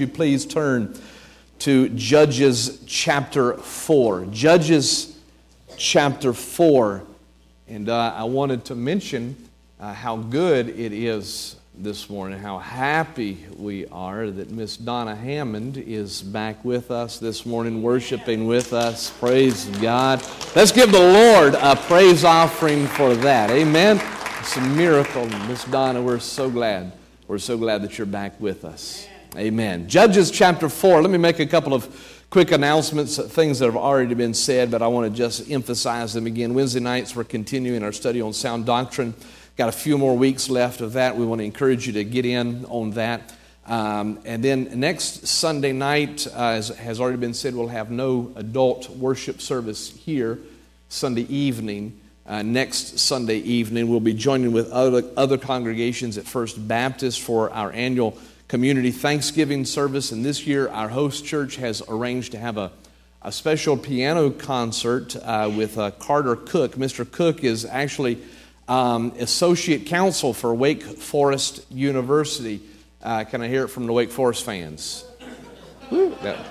you please turn to Judges chapter 4? Judges chapter 4. And uh, I wanted to mention uh, how good it is this morning, how happy we are that Miss Donna Hammond is back with us this morning, worshiping with us. Praise God. Let's give the Lord a praise offering for that. Amen. It's a miracle. Miss Donna, we're so glad. We're so glad that you're back with us. Amen. Judges chapter 4. Let me make a couple of quick announcements, things that have already been said, but I want to just emphasize them again. Wednesday nights, we're continuing our study on sound doctrine. Got a few more weeks left of that. We want to encourage you to get in on that. Um, and then next Sunday night, uh, as has already been said, we'll have no adult worship service here Sunday evening. Uh, next Sunday evening, we'll be joining with other, other congregations at First Baptist for our annual community Thanksgiving service. And this year, our host church has arranged to have a, a special piano concert uh, with uh, Carter Cook. Mr. Cook is actually um, associate counsel for Wake Forest University. Uh, can I hear it from the Wake Forest fans? that,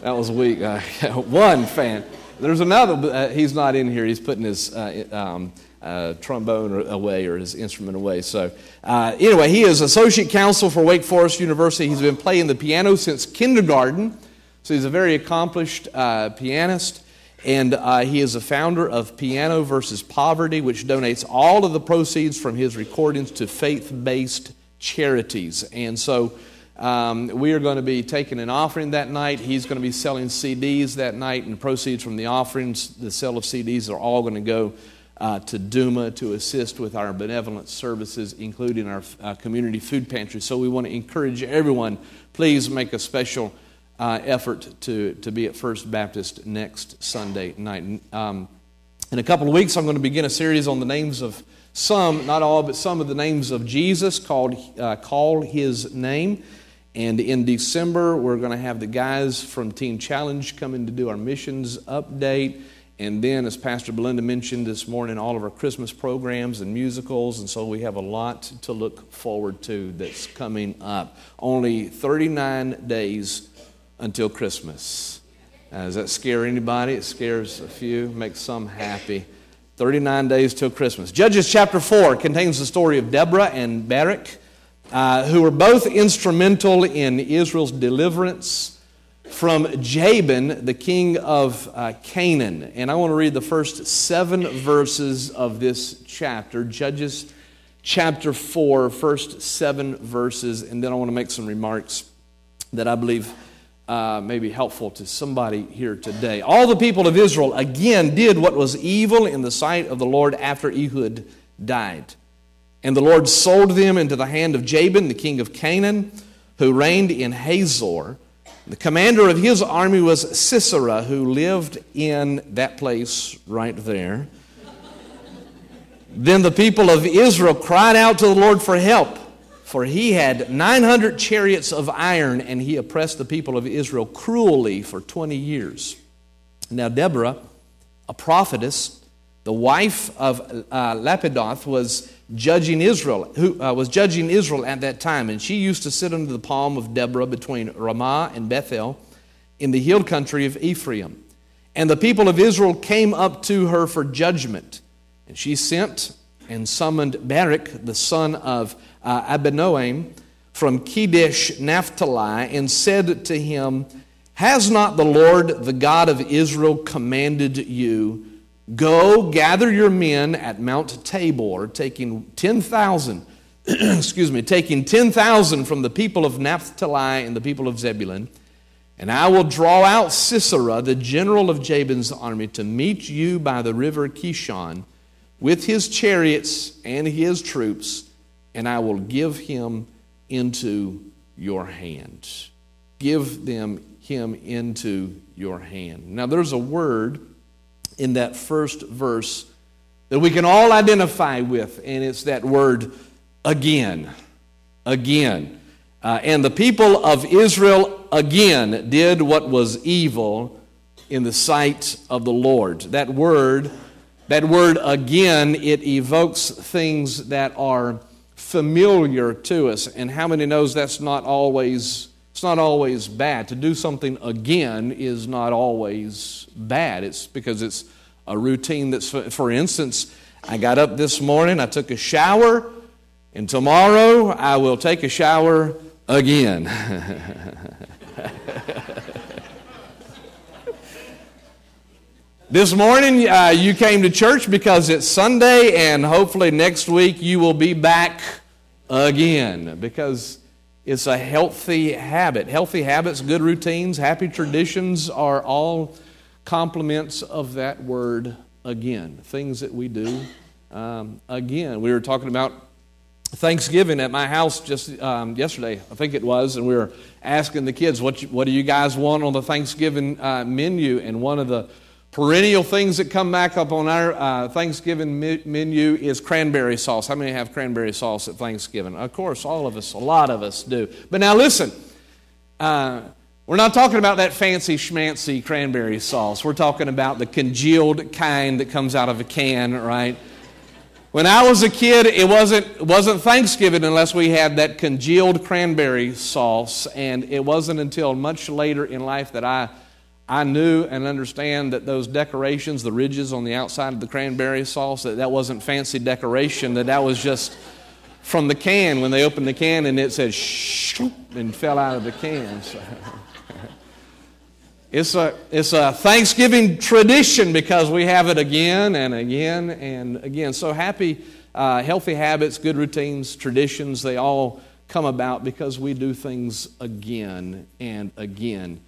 that, was weak. Uh, one fan. There's another, uh, he's not in here. He's putting his uh, um, uh, trombone away or his instrument away. So, uh, anyway, he is associate counsel for Wake Forest University. He's been playing the piano since kindergarten. So, he's a very accomplished pianist. And uh, he is a founder of Piano versus Poverty, which donates all of the proceeds from his recordings to faith based charities. And so um, we are going to be taking an offering that night. He's going to be selling CDs that night, and proceeds from the offerings, the sale of CDs, are all going to go uh, to Duma to assist with our benevolent services, including our uh, community food pantry. So we want to encourage everyone, please make a special uh, effort to, to be at First Baptist next Sunday night. Um, in a couple of weeks, I'm going to begin a series on the names of some, not all, but some of the names of Jesus called uh, Call His Name. And in December, we're going to have the guys from Teen Challenge coming to do our missions update. And then, as Pastor Belinda mentioned this morning, all of our Christmas programs and musicals. And so we have a lot to look forward to that's coming up. Only 39 days until Christmas. Uh, does that scare anybody? It scares a few, makes some happy. 39 days till Christmas. Judges chapter 4 contains the story of Deborah and Barak, uh, who were both instrumental in Israel's deliverance from Jabin, the king of uh, Canaan. And I want to read the first seven verses of this chapter, Judges chapter 4, first seven verses, and then I want to make some remarks that I believe uh, may be helpful to somebody here today. All the people of Israel again did what was evil in the sight of the Lord after Ehud died. And the Lord sold them into the hand of Jabin, the king of Canaan, who reigned in Hazor. The commander of his army was Sisera, who lived in that place right there. then the people of Israel cried out to the Lord for help. For he had 900 chariots of iron, and he oppressed the people of Israel cruelly for 20 years. Now, Deborah, a prophetess, the wife of uh, Lapidoth, was judging Israel, who uh, was judging Israel at that time, and she used to sit under the palm of Deborah between Ramah and Bethel in the hill country of Ephraim. And the people of Israel came up to her for judgment, and she sent and summoned Barak, the son of uh, Abinoam, from Kedesh Naphtali, and said to him, Has not the Lord, the God of Israel, commanded you, Go gather your men at Mount Tabor, taking 10,000, excuse me, taking 10,000 from the people of Naphtali and the people of Zebulun, and I will draw out Sisera, the general of Jabin's army, to meet you by the river Kishon with his chariots and his troops, and I will give him into your hand. Give them him into your hand. Now there's a word in that first verse that we can all identify with, and it's that word again. Again. Uh, and the people of Israel again did what was evil in the sight of the Lord. That word that word again, it evokes things that are familiar to us. And how many knows that's not always it's not always bad. To do something again is not always bad. It's because it's a routine that's, for instance, I got up this morning, I took a shower, and tomorrow I will take a shower again. this morning uh, you came to church because it's Sunday, and hopefully next week you will be back again because it's a healthy habit. Healthy habits, good routines, happy traditions are all complements of that word again. Things that we do um, again. We were talking about Thanksgiving at my house just um, yesterday, I think it was, and we were asking the kids, what, you, what do you guys want on the Thanksgiving uh, menu? And one of the perennial things that come back up on our uh, Thanksgiving me- menu is cranberry sauce. How many have cranberry sauce at Thanksgiving? Of course, all of us, a lot of us do. But now listen, uh, we're not talking about that fancy schmancy cranberry sauce. We're talking about the congealed kind that comes out of a can, right? When I was a kid, it wasn't, it wasn't Thanksgiving unless we had that congealed cranberry sauce, and it wasn't until much later in life that I I knew and understand that those decorations, the ridges on the outside of the cranberry sauce, that that wasn't fancy decoration, that that was just from the can when they opened the can and it said shh and fell out of the can. So, it's, a, it's a Thanksgiving tradition because we have it again and again and again. So happy, uh, healthy habits, good routines, traditions, they all come about because we do things again and again.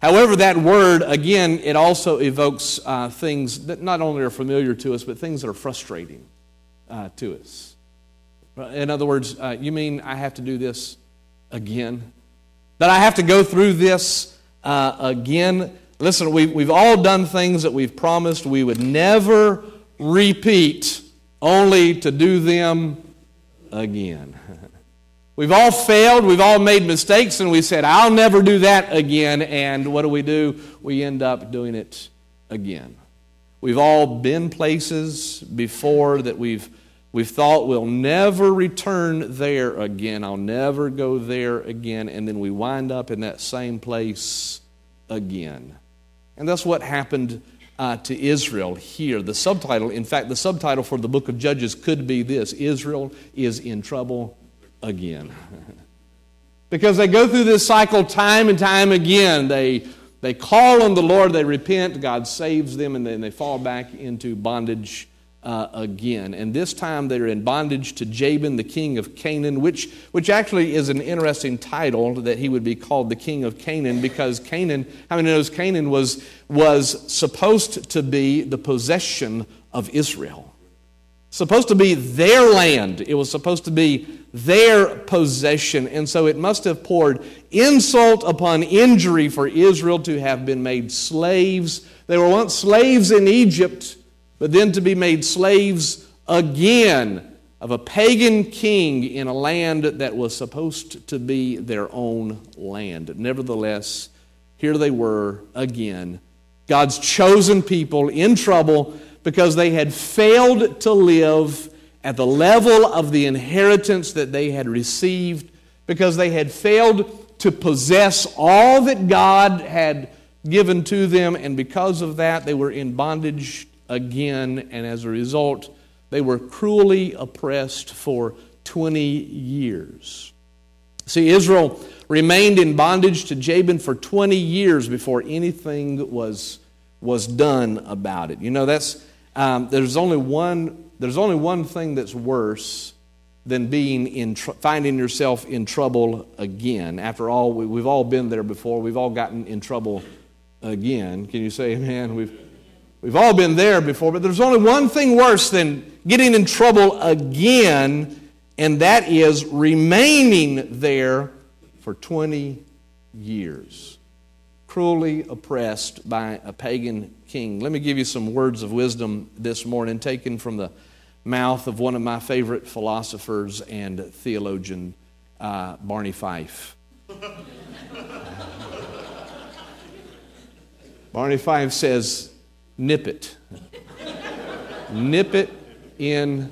However, that word, again, it also evokes uh, things that not only are familiar to us, but things that are frustrating uh, to us. In other words, uh, you mean I have to do this again? That I have to go through this uh, again? Listen, we've, we've all done things that we've promised we would never repeat, only to do them again. We've all failed, we've all made mistakes, and we said, I'll never do that again. And what do we do? We end up doing it again. We've all been places before that we've, we've thought we'll never return there again. I'll never go there again. And then we wind up in that same place again. And that's what happened uh, to Israel here. The subtitle, in fact, the subtitle for the book of Judges could be this Israel is in trouble again. because they go through this cycle time and time again. They, they call on the Lord, they repent, God saves them, and then they fall back into bondage uh, again. And this time they're in bondage to Jabin, the king of Canaan, which, which actually is an interesting title that he would be called the king of Canaan because Canaan, how many knows Canaan was, was supposed to be the possession of Israel? Supposed to be their land. It was supposed to be their possession. And so it must have poured insult upon injury for Israel to have been made slaves. They were once slaves in Egypt, but then to be made slaves again of a pagan king in a land that was supposed to be their own land. Nevertheless, here they were again, God's chosen people in trouble because they had failed to live at the level of the inheritance that they had received because they had failed to possess all that God had given to them, and because of that, they were in bondage again, and as a result, they were cruelly oppressed for 20 years. See, Israel remained in bondage to Jabin for 20 years before anything was, was done about it. You know, that's, um, there's only one there's only one thing that's worse than being in tr- finding yourself in trouble again. After all, we, we've all been there before. We've all gotten in trouble again. Can you say amen? We've, we've all been there before, but there's only one thing worse than getting in trouble again, and that is remaining there for 20 years, cruelly oppressed by a pagan king. Let me give you some words of wisdom this morning taken from the mouth of one of my favorite philosophers and theologian, uh, Barney Fife. Barney Fife says, nip it. nip it in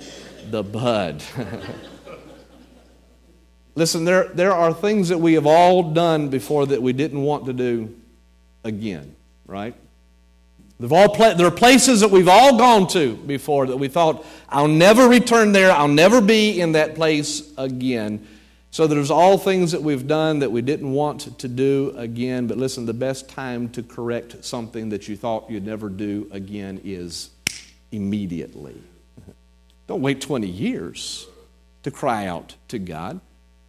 the bud. Listen, there, there are things that we have all done before that we didn't want to do again, right? Pla- there are places that we've all gone to before that we thought, I'll never return there, I'll never be in that place again. So there's all things that we've done that we didn't want to do again. But listen, the best time to correct something that you thought you'd never do again is immediately. Don't wait 20 years to cry out to God.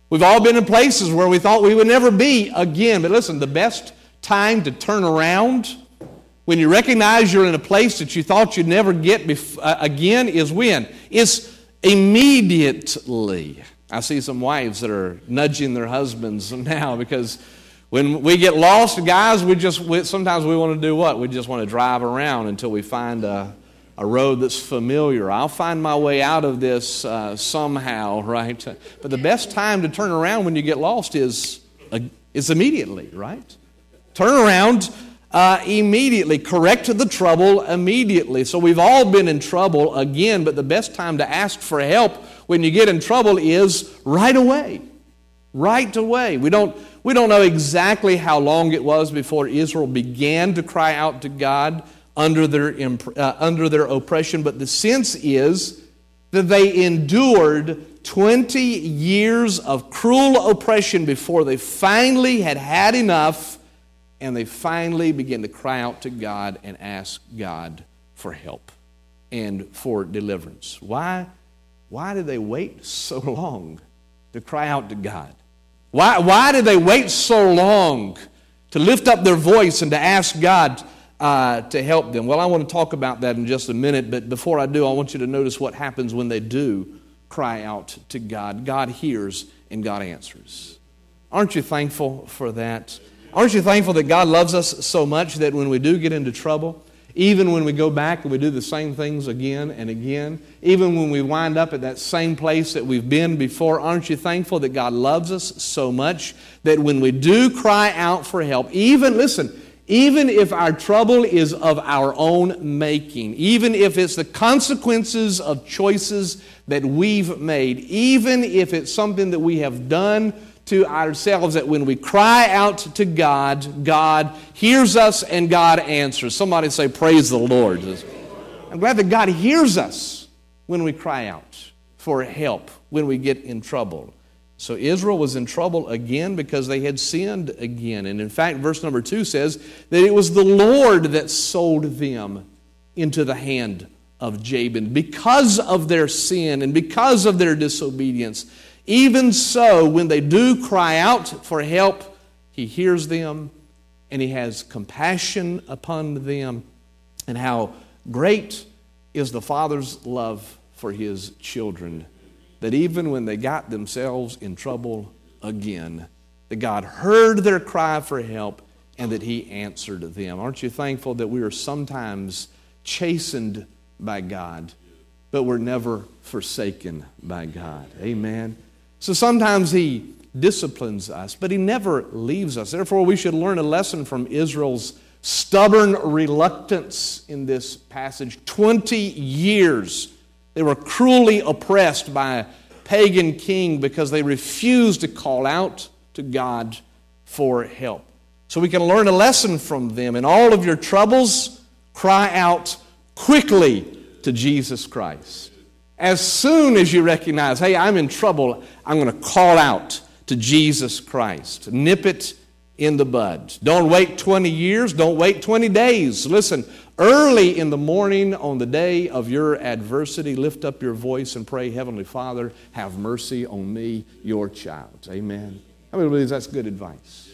We've all been in places where we thought we would never be again. But listen, the best time to turn around when you recognize you're in a place that you thought you'd never get bef- uh, again is when? It's immediately. I see some wives that are nudging their husbands now because when we get lost, guys, we just we, sometimes we want to do what? We just want to drive around until we find a, a road that's familiar. I'll find my way out of this uh, somehow, right? But the best time to turn around when you get lost is uh, is immediately, right? Turn around uh, immediately. Correct the trouble immediately. So we've all been in trouble again, but the best time to ask for help when you get in trouble is right away. Right away. We don't, we don't know exactly how long it was before Israel began to cry out to God under their, uh, under their oppression, but the sense is that they endured 20 years of cruel oppression before they finally had had enough and they finally begin to cry out to God and ask God for help and for deliverance. Why? Why did they wait so long to cry out to God? Why, why did they wait so long to lift up their voice and to ask God uh, to help them? Well, I want to talk about that in just a minute, but before I do, I want you to notice what happens when they do cry out to God. God hears and God answers. Aren't you thankful for that? Aren't you thankful that God loves us so much that when we do get into trouble, even when we go back and we do the same things again and again, even when we wind up at that same place that we've been before, aren't you thankful that God loves us so much that when we do cry out for help, even, listen, even if our trouble is of our own making, even if it's the consequences of choices that we've made, even if it's something that we have done to ourselves that when we cry out to God, God hears us and God answers. Somebody say, Praise the Lord. I'm glad that God hears us when we cry out for help, when we get in trouble. So Israel was in trouble again because they had sinned again. And in fact, verse number two says that it was the Lord that sold them into the hand of Jabin because of their sin and because of their disobedience. Even so, when they do cry out for help, He hears them and He has compassion upon them. And how great is the Father's love for His children that even when they got themselves in trouble again, that God heard their cry for help and that He answered them. Aren't you thankful that we are sometimes chastened by God, but we're never forsaken by God? Amen. So sometimes He disciplines us, but He never leaves us. Therefore, we should learn a lesson from Israel's stubborn reluctance in this passage. 20 years they were cruelly oppressed by a pagan king because they refused to call out to God for help. So we can learn a lesson from them. In all of your troubles, cry out quickly to Jesus Christ. As soon as you recognize, hey, I'm in trouble, I'm going to call out to Jesus Christ. Nip it in the bud. Don't wait 20 years, don't wait 20 days. Listen, early in the morning on the day of your adversity, lift up your voice and pray, Heavenly Father, have mercy on me, your child. Amen. How many that's good advice?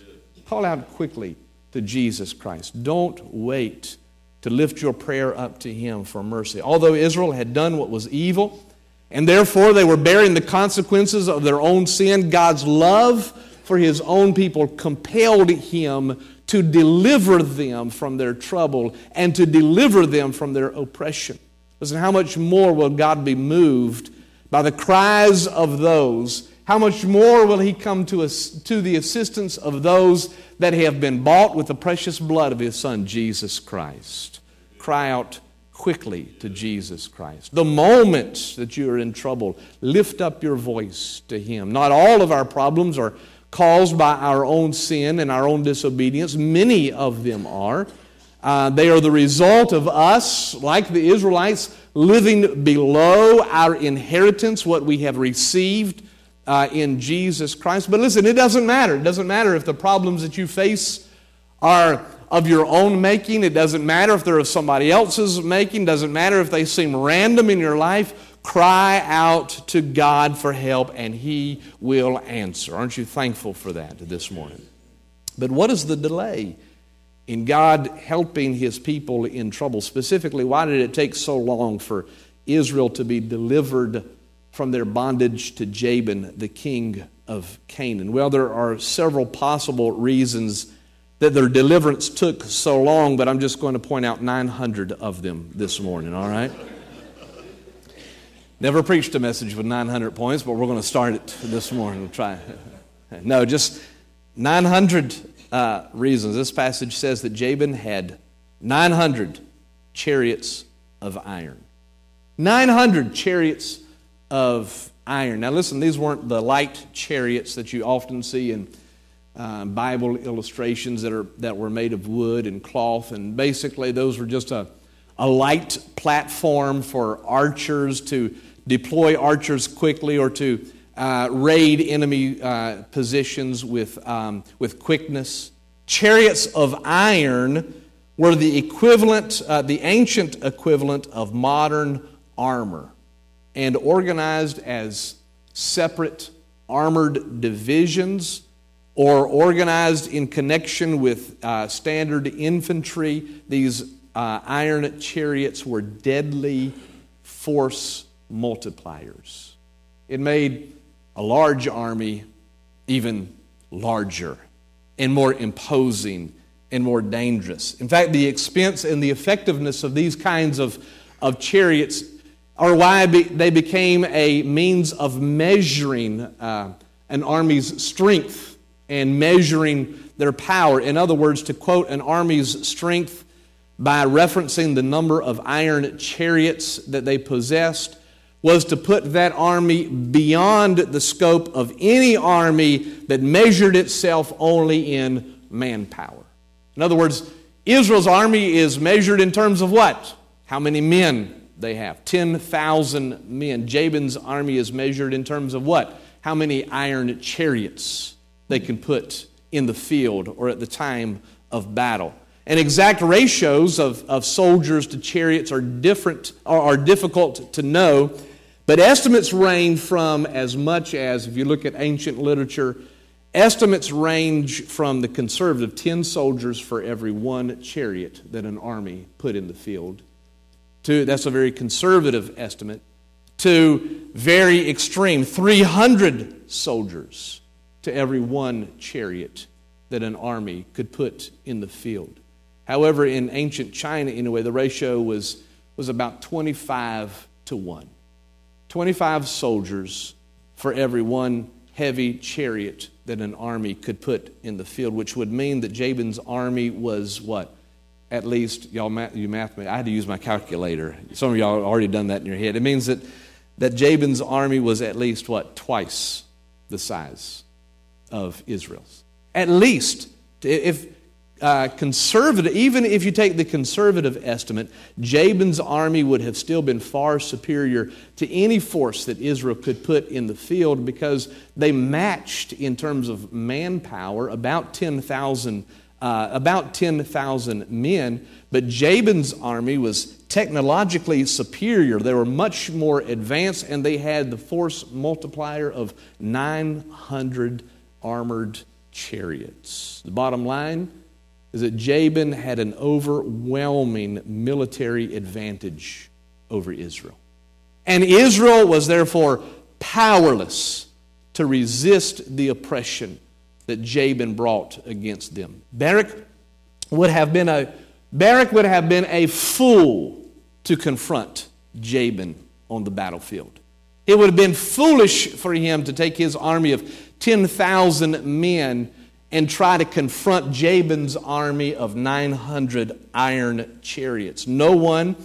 Call out quickly to Jesus Christ. Don't wait to lift your prayer up to Him for mercy. Although Israel had done what was evil, and therefore they were bearing the consequences of their own sin, God's love for His own people compelled Him to deliver them from their trouble and to deliver them from their oppression. Listen, how much more will God be moved by the cries of those? How much more will He come to, us, to the assistance of those that have been bought with the precious blood of His Son, Jesus Christ? cry out quickly to Jesus Christ. The moment that you are in trouble, lift up your voice to Him. Not all of our problems are caused by our own sin and our own disobedience, many of them are. Uh, they are the result of us, like the Israelites, living below our inheritance, what we have received uh, in Jesus Christ. But listen, it doesn't matter. It doesn't matter if the problems that you face are of your own making. It doesn't matter if they're of somebody else's making. It doesn't matter if they seem random in your life. Cry out to God for help and He will answer. Aren't you thankful for that this morning? But what is the delay in God helping His people in trouble? Specifically, why did it take so long for Israel to be delivered from their bondage to Jabin, the king of Canaan? Well, there are several possible reasons that their deliverance took so long, but I'm just going to point out 900 of them this morning, all right? Never preached a message with 900 points, but we're going to start it this morning. We'll try. No, just 900 uh, reasons. This passage says that Jabin had 900 chariots of iron. 900 chariots of iron. Now, listen, these weren't the light chariots that you often see in uh, Bible illustrations that, are, that were made of wood and cloth. And basically, those were just a, a light platform for archers to deploy archers quickly or to uh, raid enemy uh, positions with, um, with quickness. Chariots of iron were the equivalent, uh, the ancient equivalent of modern armor and organized as separate armored divisions or organized in connection with uh, standard infantry. These uh, iron chariots were deadly force multipliers. It made a large army even larger and more imposing and more dangerous. In fact, the expense and the effectiveness of these kinds of, of chariots are why they became a means of measuring uh, an army's strength and measuring their power. In other words, to quote an army's strength by referencing the number of iron chariots that they possessed was to put that army beyond the scope of any army that measured itself only in manpower. In other words, Israel's army is measured in terms of what? How many men they have 10,000 men. Jabin's army is measured in terms of what? How many iron chariots they can put in the field or at the time of battle. And exact ratios of, of soldiers to chariots are different or are difficult to know, but estimates range from as much as, if you look at ancient literature, estimates range from the conservative 10 soldiers for every one chariot that an army put in the field to, that's a very conservative estimate, to very extreme 300 soldiers to every one chariot that an army could put in the field. However, in ancient China, anyway, the ratio was, was about 25 to 1. 25 soldiers for every one heavy chariot that an army could put in the field, which would mean that Jabin's army was what? At least, y'all, you math me, I had to use my calculator. Some of y'all already done that in your head. It means that, that Jabin's army was at least, what, twice the size of Israel's. At least. If uh, conservative, even if you take the conservative estimate, Jabin's army would have still been far superior to any force that Israel could put in the field because they matched, in terms of manpower, about 10,000 uh, about 10,000 men, but Jabin's army was technologically superior. They were much more advanced, and they had the force multiplier of 900 armored chariots. The bottom line is that Jabin had an overwhelming military advantage over Israel. And Israel was therefore powerless to resist the oppression that Jabin brought against them. Barak would have been a Barak would have been a fool to confront Jabin on the battlefield. It would have been foolish for him to take his army of 10,000 men and try to confront Jabin's army of 900 iron chariots. No one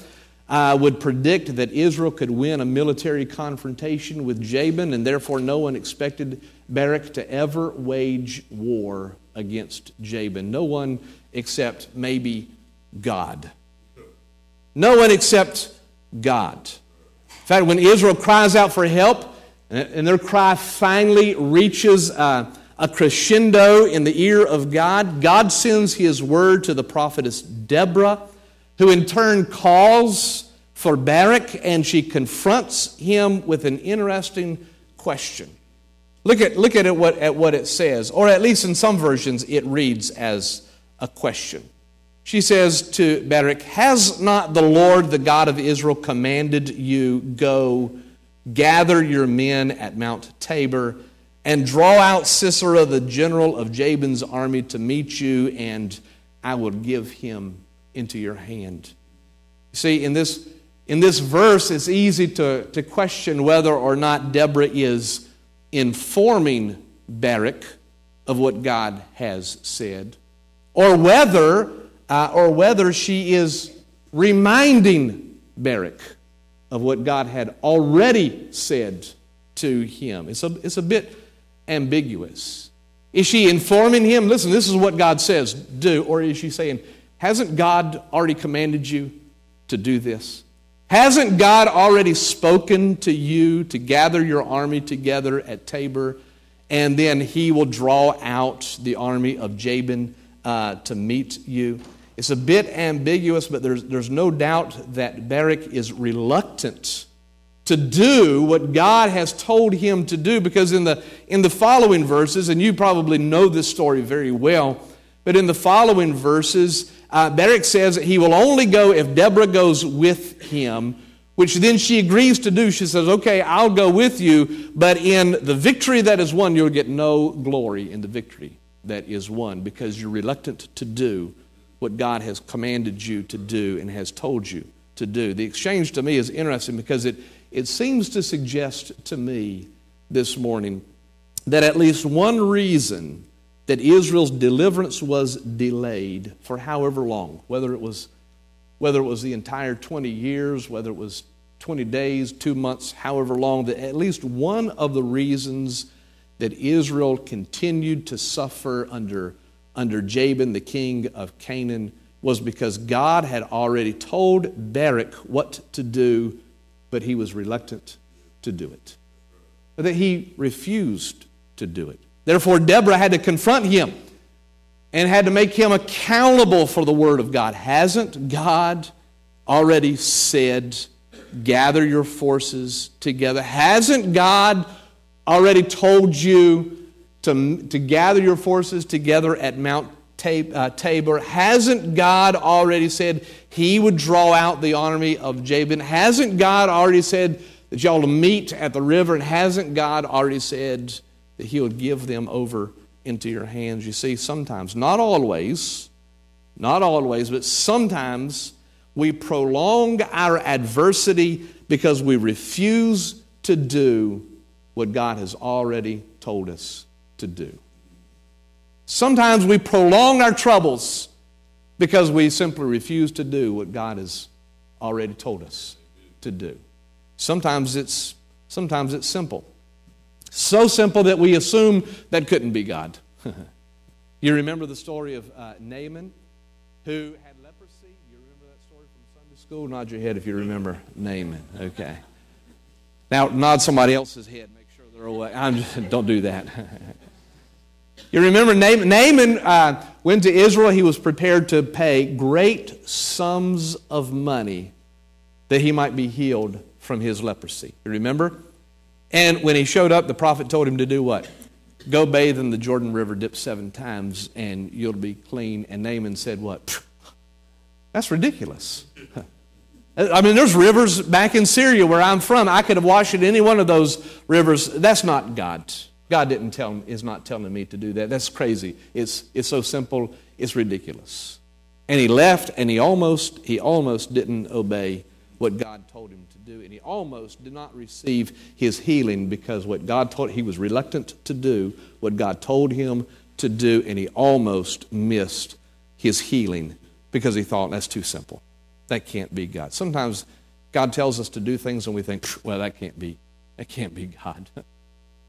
uh, would predict that Israel could win a military confrontation with Jabin, and therefore no one expected Barak to ever wage war against Jabin. No one except maybe God. No one except God. In fact, when Israel cries out for help, and their cry finally reaches uh, a crescendo in the ear of God, God sends his word to the prophetess Deborah who in turn calls for Barak and she confronts him with an interesting question. Look at, look at, it, what, at what it says, or at least in some versions it reads as a question. She says to Barak, Has not the Lord, the God of Israel, commanded you, Go, gather your men at Mount Tabor, and draw out Sisera, the general of Jabin's army, to meet you, and I will give him into your hand. See, in this, in this verse, it's easy to, to question whether or not Deborah is informing Barak of what God has said, or whether, uh, or whether she is reminding Barak of what God had already said to him. It's a, it's a bit ambiguous. Is she informing him, listen, this is what God says, do? Or is she saying, Hasn't God already commanded you to do this? Hasn't God already spoken to you to gather your army together at Tabor, and then he will draw out the army of Jabin uh, to meet you? It's a bit ambiguous, but there's, there's no doubt that Barak is reluctant to do what God has told him to do because in the, in the following verses, and you probably know this story very well, but in the following verses, uh, Barak says that he will only go if Deborah goes with him, which then she agrees to do. She says, Okay, I'll go with you, but in the victory that is won, you'll get no glory in the victory that is won because you're reluctant to do what God has commanded you to do and has told you to do. The exchange to me is interesting because it, it seems to suggest to me this morning that at least one reason that Israel's deliverance was delayed for however long, whether it was, whether it was the entire 20 years, whether it was 20 days, two months, however long, that at least one of the reasons that Israel continued to suffer under, under Jabin, the king of Canaan, was because God had already told Barak what to do, but he was reluctant to do it. That he refused to do it. Therefore, Deborah had to confront him and had to make him accountable for the word of God. Hasn't God already said, gather your forces together? Hasn't God already told you to, to gather your forces together at Mount uh, Tabor? Hasn't God already said he would draw out the army of Jabin? Hasn't God already said that y'all to meet at the river? And hasn't God already said that He would give them over into your hands. You see, sometimes, not always, not always, but sometimes we prolong our adversity because we refuse to do what God has already told us to do. Sometimes we prolong our troubles because we simply refuse to do what God has already told us to do. Sometimes it's, sometimes it's simple. So simple that we assume that couldn't be God. you remember the story of uh, Naaman who had leprosy? You remember that story from Sunday school? Nod your head if you remember Naaman. Okay. Now, nod somebody else's head. Make sure they're away. I'm just, don't do that. you remember Naaman, Naaman uh, went to Israel. He was prepared to pay great sums of money that he might be healed from his leprosy. You remember? And when he showed up, the prophet told him to do what? Go bathe in the Jordan River, dip seven times, and you'll be clean. And Naaman said, What? That's ridiculous. I mean, there's rivers back in Syria where I'm from. I could have washed in any one of those rivers. That's not God. God didn't tell is not telling me to do that. That's crazy. It's, it's so simple, it's ridiculous. And he left and he almost he almost didn't obey what God told him to do, and he almost did not receive his healing because what God told he was reluctant to do what God told him to do, and he almost missed his healing because he thought that's too simple. That can't be God. Sometimes God tells us to do things and we think, well, that can't be, that can't be God.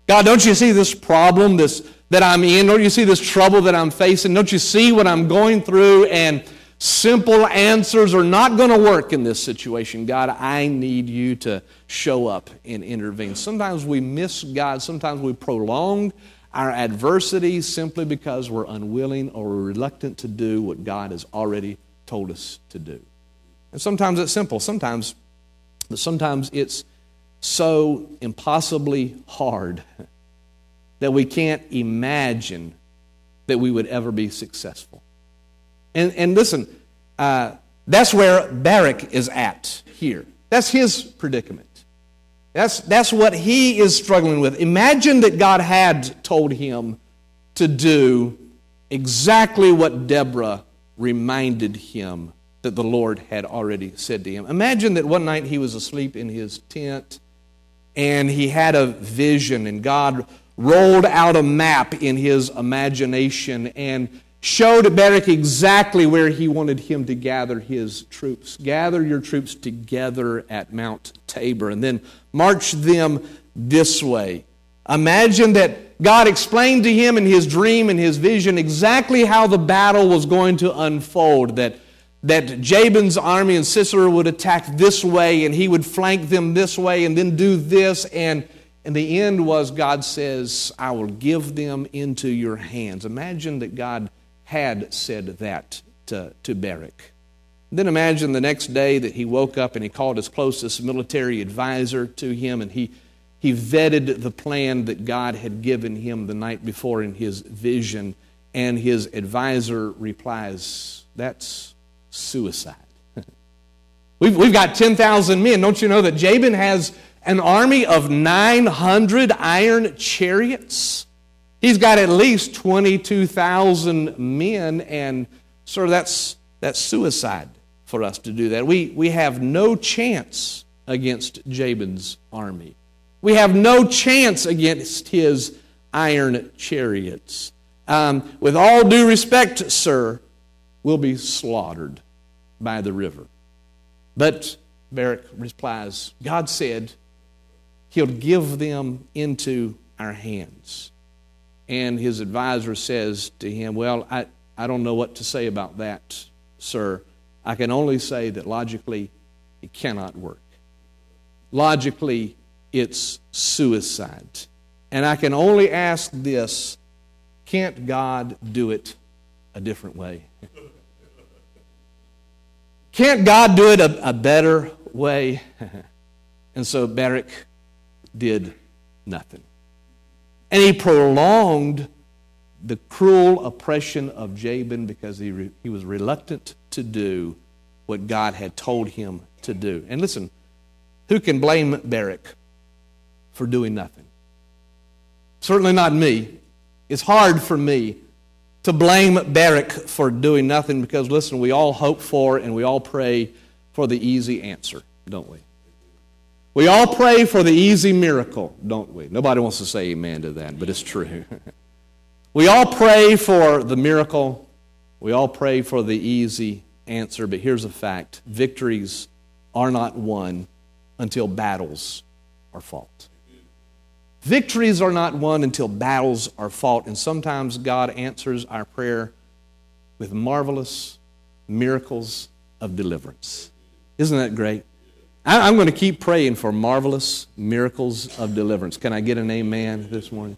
God, don't you see this problem this, that I'm in? Don't you see this trouble that I'm facing? Don't you see what I'm going through? And simple answers are not going to work in this situation. God, I need you to show up and intervene. Sometimes we miss God. Sometimes we prolong our adversity simply because we're unwilling or reluctant to do what God has already told us to do. And sometimes it's simple. Sometimes but sometimes it's so impossibly hard that we can't imagine that we would ever be successful. And, and listen, uh, that's where Barak is at here. That's his predicament. That's, that's what he is struggling with. Imagine that God had told him to do exactly what Deborah reminded him that the Lord had already said to him. Imagine that one night he was asleep in his tent and he had a vision, and God rolled out a map in his imagination and showed Barak exactly where he wanted him to gather his troops. Gather your troops together at Mount Tabor and then march them this way. Imagine that God explained to him in his dream and his vision exactly how the battle was going to unfold, that that Jabin's army and Sisera would attack this way and he would flank them this way and then do this. And and the end was God says, I will give them into your hands. Imagine that God had said that to, to Barak. Then imagine the next day that he woke up and he called his closest military advisor to him and he, he vetted the plan that God had given him the night before in his vision. And his advisor replies, That's suicide. we've, we've got 10,000 men. Don't you know that Jabin has an army of 900 iron chariots? He's got at least 22,000 men, and sir, that's, that's suicide for us to do that. We, we have no chance against Jabin's army. We have no chance against his iron chariots. Um, with all due respect, sir, we'll be slaughtered by the river. But Barak replies, God said he'll give them into our hands. And his advisor says to him, Well, I, I don't know what to say about that, sir. I can only say that logically it cannot work. Logically, it's suicide. And I can only ask this can't God do it a different way? Can't God do it a, a better way? and so Barak did nothing. And he prolonged the cruel oppression of Jabin because he, re, he was reluctant to do what God had told him to do. And listen, who can blame Barak for doing nothing? Certainly not me. It's hard for me to blame Barak for doing nothing because, listen, we all hope for and we all pray for the easy answer, don't we? We all pray for the easy miracle, don't we? Nobody wants to say amen to that, but it's true. we all pray for the miracle. We all pray for the easy answer, but here's a fact victories are not won until battles are fought. Victories are not won until battles are fought, and sometimes God answers our prayer with marvelous miracles of deliverance. Isn't that great? I'm going to keep praying for marvelous miracles of deliverance. Can I get an amen this morning?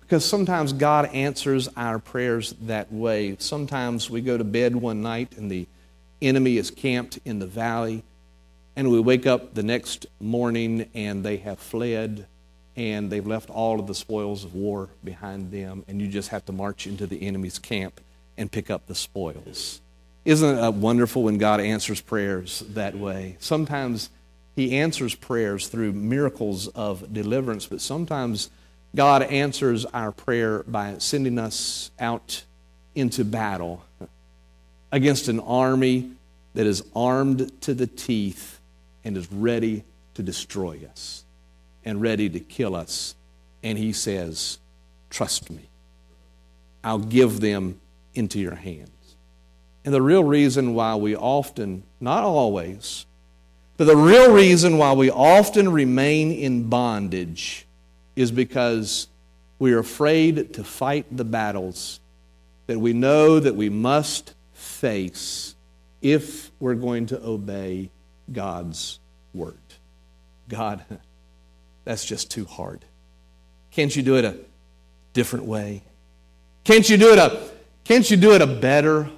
Because sometimes God answers our prayers that way. Sometimes we go to bed one night and the enemy is camped in the valley, and we wake up the next morning and they have fled and they've left all of the spoils of war behind them, and you just have to march into the enemy's camp and pick up the spoils. Isn't it wonderful when God answers prayers that way? Sometimes He answers prayers through miracles of deliverance, but sometimes God answers our prayer by sending us out into battle against an army that is armed to the teeth and is ready to destroy us and ready to kill us. And he says, Trust me. I'll give them into your hands. And the real reason why we often, not always, But the real reason why we often remain in bondage is because we are afraid to fight the battles that we know that we must face if we're going to obey God's word. God, that's just too hard. Can't you do it a different way? Can't you do it a can't you do it a better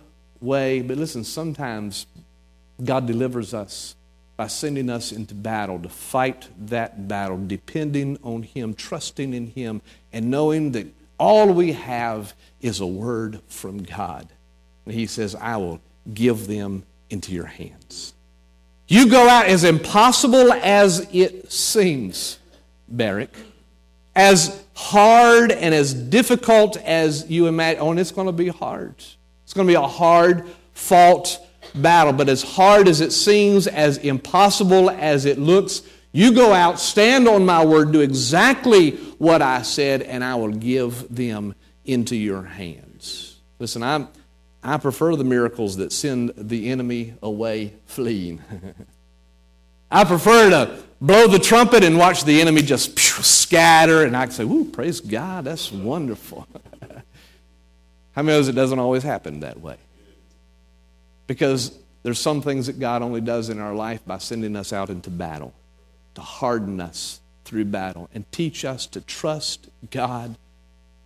way? But listen, sometimes God delivers us by sending us into battle to fight that battle, depending on Him, trusting in Him, and knowing that all we have is a word from God. And He says, I will give them into your hands. You go out as impossible as it seems, Barak, as hard and as difficult as you imagine. Oh, and it's going to be hard. It's going to be a hard fought battle. But as hard as it seems, as impossible as it looks, you go out, stand on my word, do exactly what I said, and I will give them into your hands. Listen, I'm, I prefer the miracles that send the enemy away fleeing. I prefer to blow the trumpet and watch the enemy just scatter, and I can say, Ooh, praise God, that's wonderful. How many knows it doesn't always happen that way? Because there's some things that God only does in our life by sending us out into battle, to harden us through battle, and teach us to trust God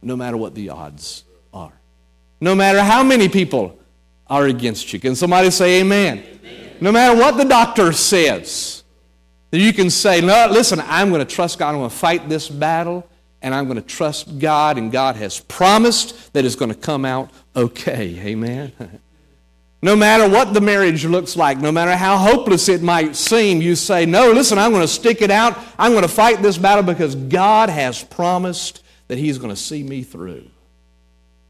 no matter what the odds are. No matter how many people are against you. Can somebody say amen? amen. No matter what the doctor says, that you can say, no, listen, I'm going to trust God. I'm going to fight this battle, and I'm going to trust God, and God has promised that it's going to come out okay. Amen. No matter what the marriage looks like, no matter how hopeless it might seem, you say, No, listen, I'm going to stick it out. I'm going to fight this battle because God has promised that He's going to see me through.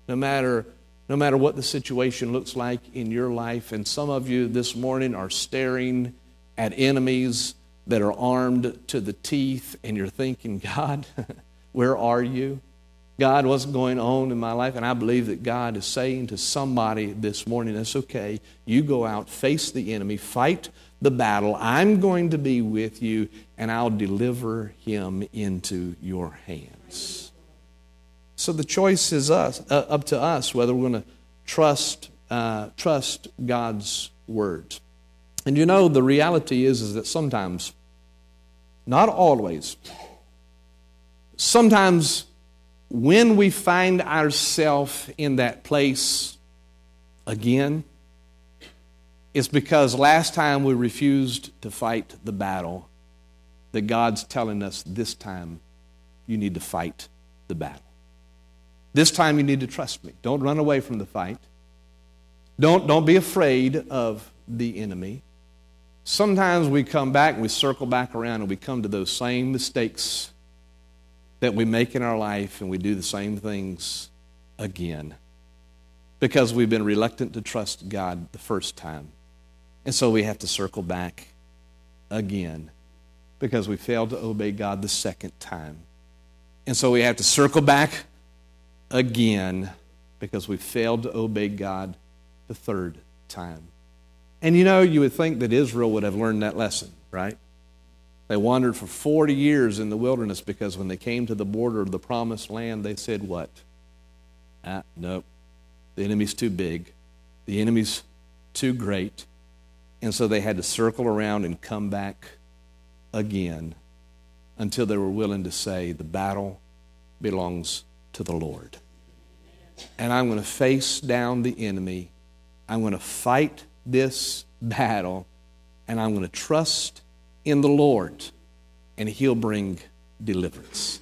No matter, no matter what the situation looks like in your life, and some of you this morning are staring at enemies that are armed to the teeth, and you're thinking, God, where are you? God, what's going on in my life? And I believe that God is saying to somebody this morning, that's okay. You go out, face the enemy, fight the battle. I'm going to be with you, and I'll deliver him into your hands. So the choice is us, uh, up to us whether we're going to trust, uh, trust God's word. And you know, the reality is, is that sometimes, not always, sometimes when we find ourselves in that place again, it's because last time we refused to fight the battle that God's telling us this time you need to fight the battle. This time you need to trust me. Don't run away from the fight. Don't, don't be afraid of the enemy. Sometimes we come back and we circle back around and we come to those same mistakes that we make in our life and we do the same things again because we've been reluctant to trust God the first time. And so we have to circle back again because we failed to obey God the second time. And so we have to circle back again because we failed to obey God the third time. And you know, you would think that Israel would have learned that lesson, right? They wandered for 40 years in the wilderness because when they came to the border of the promised land, they said, What? Ah, nope. The enemy's too big. The enemy's too great. And so they had to circle around and come back again until they were willing to say, The battle belongs to the Lord. And I'm going to face down the enemy. I'm going to fight this battle. And I'm going to trust in the Lord, and He'll bring deliverance.